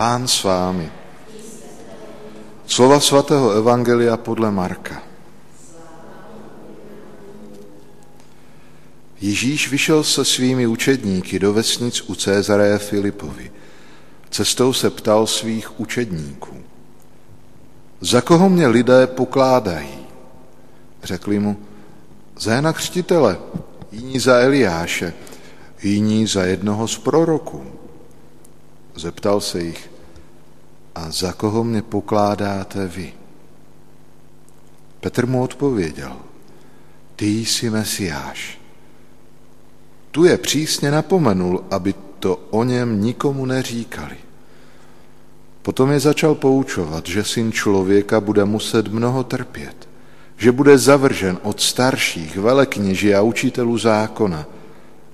Pán s vámi. Slova svatého Evangelia podle Marka. Ježíš vyšel se svými učedníky do vesnic u Cézareje Filipovi. Cestou se ptal svých učedníků. Za koho mě lidé pokládají? Řekli mu, za Jana Křtitele, jiní za Eliáše, jiní za jednoho z proroků. Zeptal se jich, a za koho mě pokládáte vy? Petr mu odpověděl, ty jsi Mesiáš. Tu je přísně napomenul, aby to o něm nikomu neříkali. Potom je začal poučovat, že syn člověka bude muset mnoho trpět, že bude zavržen od starších, velekněží a učitelů zákona,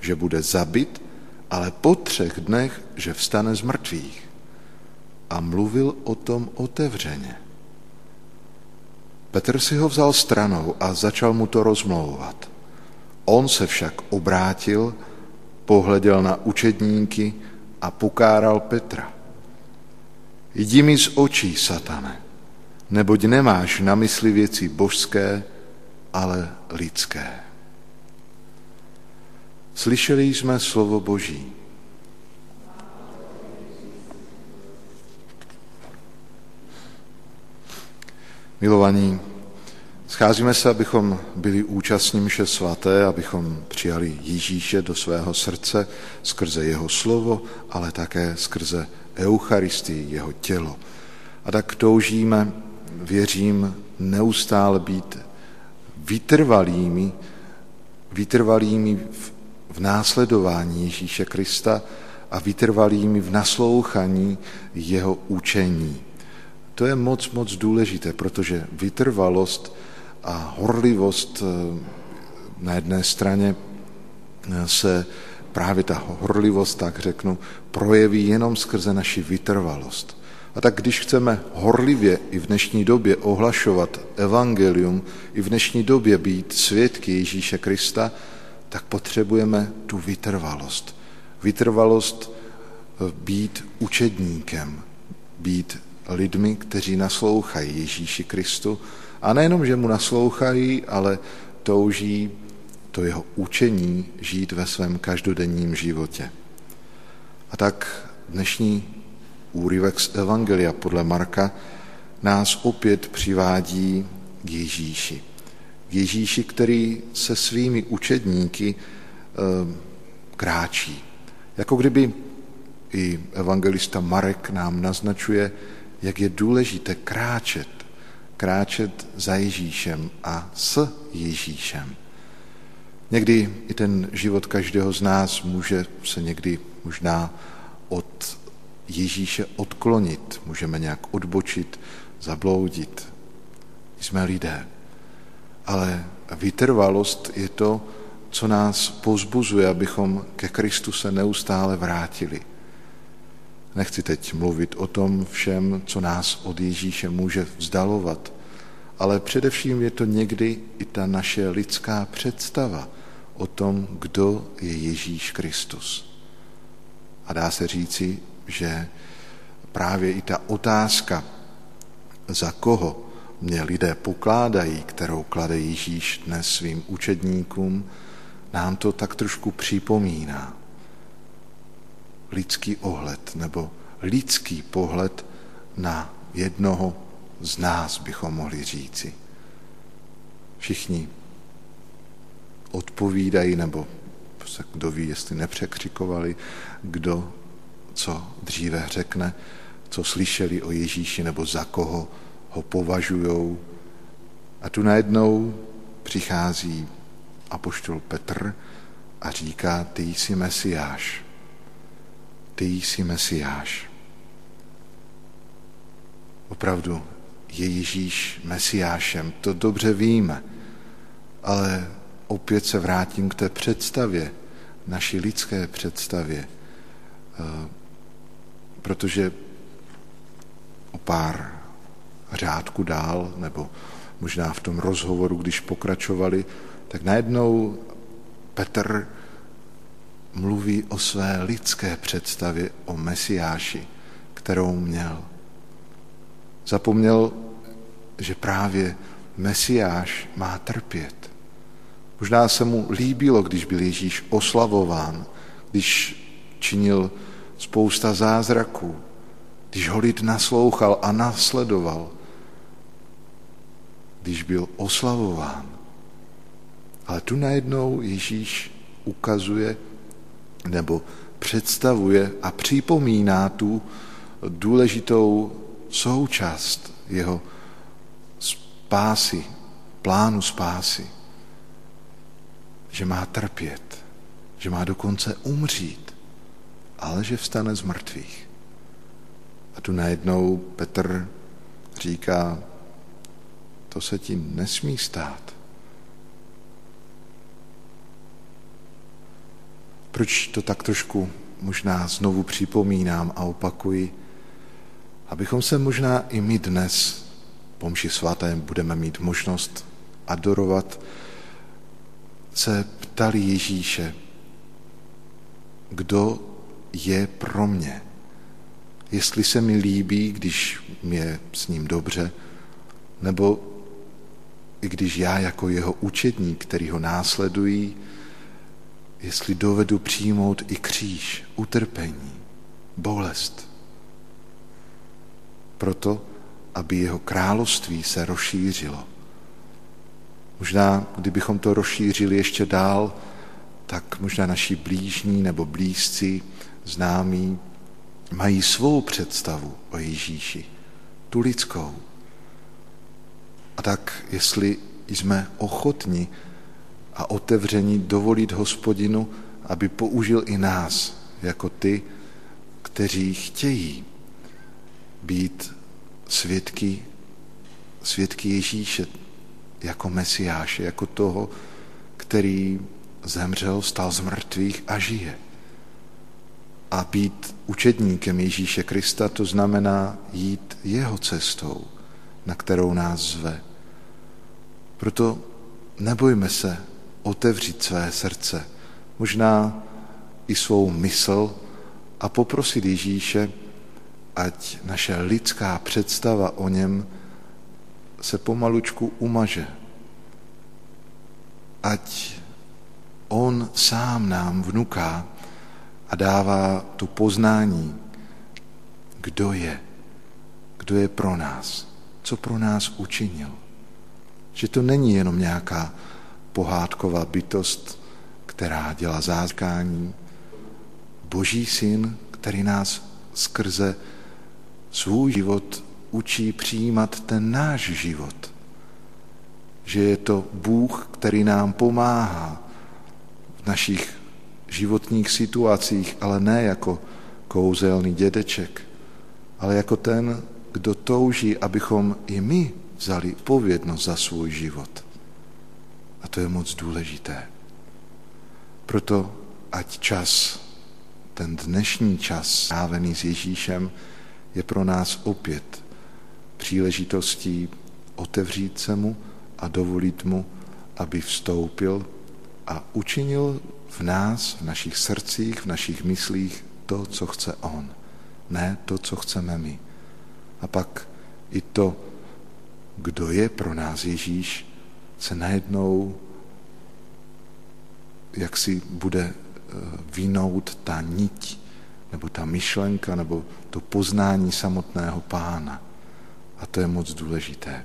že bude zabit, ale po třech dnech, že vstane z mrtvých. A mluvil o tom otevřeně. Petr si ho vzal stranou a začal mu to rozmlouvat. On se však obrátil, pohleděl na učedníky a pokáral Petra. Jdi mi z očí, satane, neboť nemáš na mysli věci božské, ale lidské. Slyšeli jsme slovo Boží. Milovaní, scházíme se, abychom byli účastní mše svaté, abychom přijali Ježíše do svého srdce skrze jeho slovo, ale také skrze Eucharistii, jeho tělo. A tak toužíme, věřím, neustále být vytrvalými, vytrvalými v, v následování Ježíše Krista a vytrvalými v naslouchaní jeho učení. To je moc, moc důležité, protože vytrvalost a horlivost eh, na jedné straně eh, se právě ta horlivost, tak řeknu, projeví jenom skrze naši vytrvalost. A tak když chceme horlivě i v dnešní době ohlašovat evangelium, i v dnešní době být svědky Ježíše Krista, tak potřebujeme tu vytrvalost. Vytrvalost eh, být učedníkem, být lidmi, kteří naslouchají Ježíši Kristu a nejenom, že mu naslouchají, ale touží to jeho učení žít ve svém každodenním životě. A tak dnešní úryvek z Evangelia podle Marka nás opět přivádí k Ježíši. K Ježíši, který se svými učedníky e, kráčí. Jako kdyby i evangelista Marek nám naznačuje, jak je důležité kráčet, kráčet za Ježíšem a s Ježíšem. Někdy i ten život každého z nás může se někdy možná od Ježíše odklonit, můžeme nějak odbočit, zabloudit. Jsme lidé. Ale vytrvalost je to, co nás pozbuzuje, abychom ke Kristu se neustále vrátili. Nechci teď mluvit o tom všem, co nás od Ježíše může vzdalovat, ale především je to někdy i ta naše lidská představa o tom, kdo je Ježíš Kristus. A dá se říci, že právě i ta otázka, za koho mě lidé pokládají, kterou klade Ježíš dnes svým učedníkům, nám to tak trošku připomíná. Lidský ohled nebo lidský pohled na jednoho z nás, bychom mohli říci. Všichni odpovídají, nebo se kdo ví, jestli nepřekřikovali, kdo co dříve řekne, co slyšeli o Ježíši nebo za koho ho považují. A tu najednou přichází apoštol Petr a říká, ty jsi Mesiáš. Ty jsi Mesiáš. Opravdu je Ježíš Mesiášem, to dobře víme, ale opět se vrátím k té představě, naší lidské představě, eh, protože o pár řádku dál, nebo možná v tom rozhovoru, když pokračovali, tak najednou Petr mluví o své lidské představě o Mesiáši, kterou měl. Zapomněl, že právě Mesiáš má trpět. Možná se mu líbilo, když byl Ježíš oslavován, když činil spousta zázraků, když ho lid naslouchal a nasledoval, když byl oslavován. Ale tu najednou Ježíš ukazuje nebo představuje a připomíná tu důležitou součást jeho spásy, plánu spásy, že má trpět, že má dokonce umřít, ale že vstane z mrtvých. A tu najednou Petr říká, to se ti nesmí stát. Proč to tak trošku možná znovu připomínám a opakuji? Abychom se možná i my dnes po mši svaté budeme mít možnost adorovat, se ptali Ježíše, kdo je pro mě. Jestli se mi líbí, když mě s ním dobře, nebo i když já jako jeho učedník, který ho následují, jestli dovedu přijmout i kříž, utrpení, bolest. Proto, aby jeho království se rozšířilo. Možná, kdybychom to rozšířili ještě dál, tak možná naši blížní nebo blízci, známí, mají svou představu o Ježíši, tu lidskou. A tak, jestli jsme ochotni a otevření dovolit hospodinu, aby použil i nás jako ty, kteří chtějí být svědky, svědky Ježíše jako Mesiáše, jako toho, který zemřel, stal z mrtvých a žije. A být učedníkem Ježíše Krista, to znamená jít jeho cestou, na kterou nás zve. Proto nebojme se otevřít své srdce, možná i svou mysl a poprosit Ježíše, ať naše lidská představa o něm se pomalučku umaže. Ať on sám nám vnuká a dává tu poznání, kdo je, kdo je pro nás, co pro nás učinil. Že to není jenom nějaká pohádková bytost, která dělá zázkání. Boží syn, který nás skrze svůj život učí přijímat ten náš život. Že je to Bůh, který nám pomáhá v našich životních situacích, ale ne jako kouzelný dědeček, ale jako ten, kdo touží, abychom i my vzali povědnost za svůj život. A to je moc důležité. Proto ať čas, ten dnešní čas strávený s Ježíšem, je pro nás opět příležitostí otevřít se mu a dovolit mu, aby vstoupil a učinil v nás, v našich srdcích, v našich myslích to, co chce on, ne to, co chceme my. A pak i to, kdo je pro nás Ježíš, se najednou jak si bude eh, vynout ta niť, nebo ta myšlenka, nebo to poznání samotného pána. A to je moc důležité.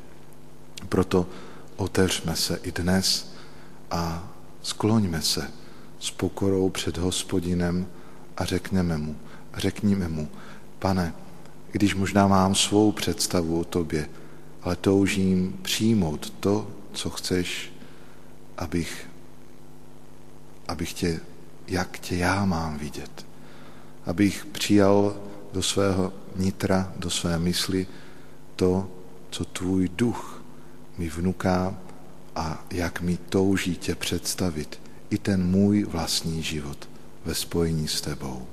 Proto otevřme se i dnes a skloňme se s pokorou před hospodinem a řekneme mu, řekníme mu, pane, když možná mám svou představu o tobě, ale toužím přijmout to, co chceš, abych, abych tě, jak tě já mám vidět. Abych přijal do svého nitra, do své mysli to, co tvůj duch mi vnuká a jak mi touží tě představit i ten můj vlastní život ve spojení s tebou.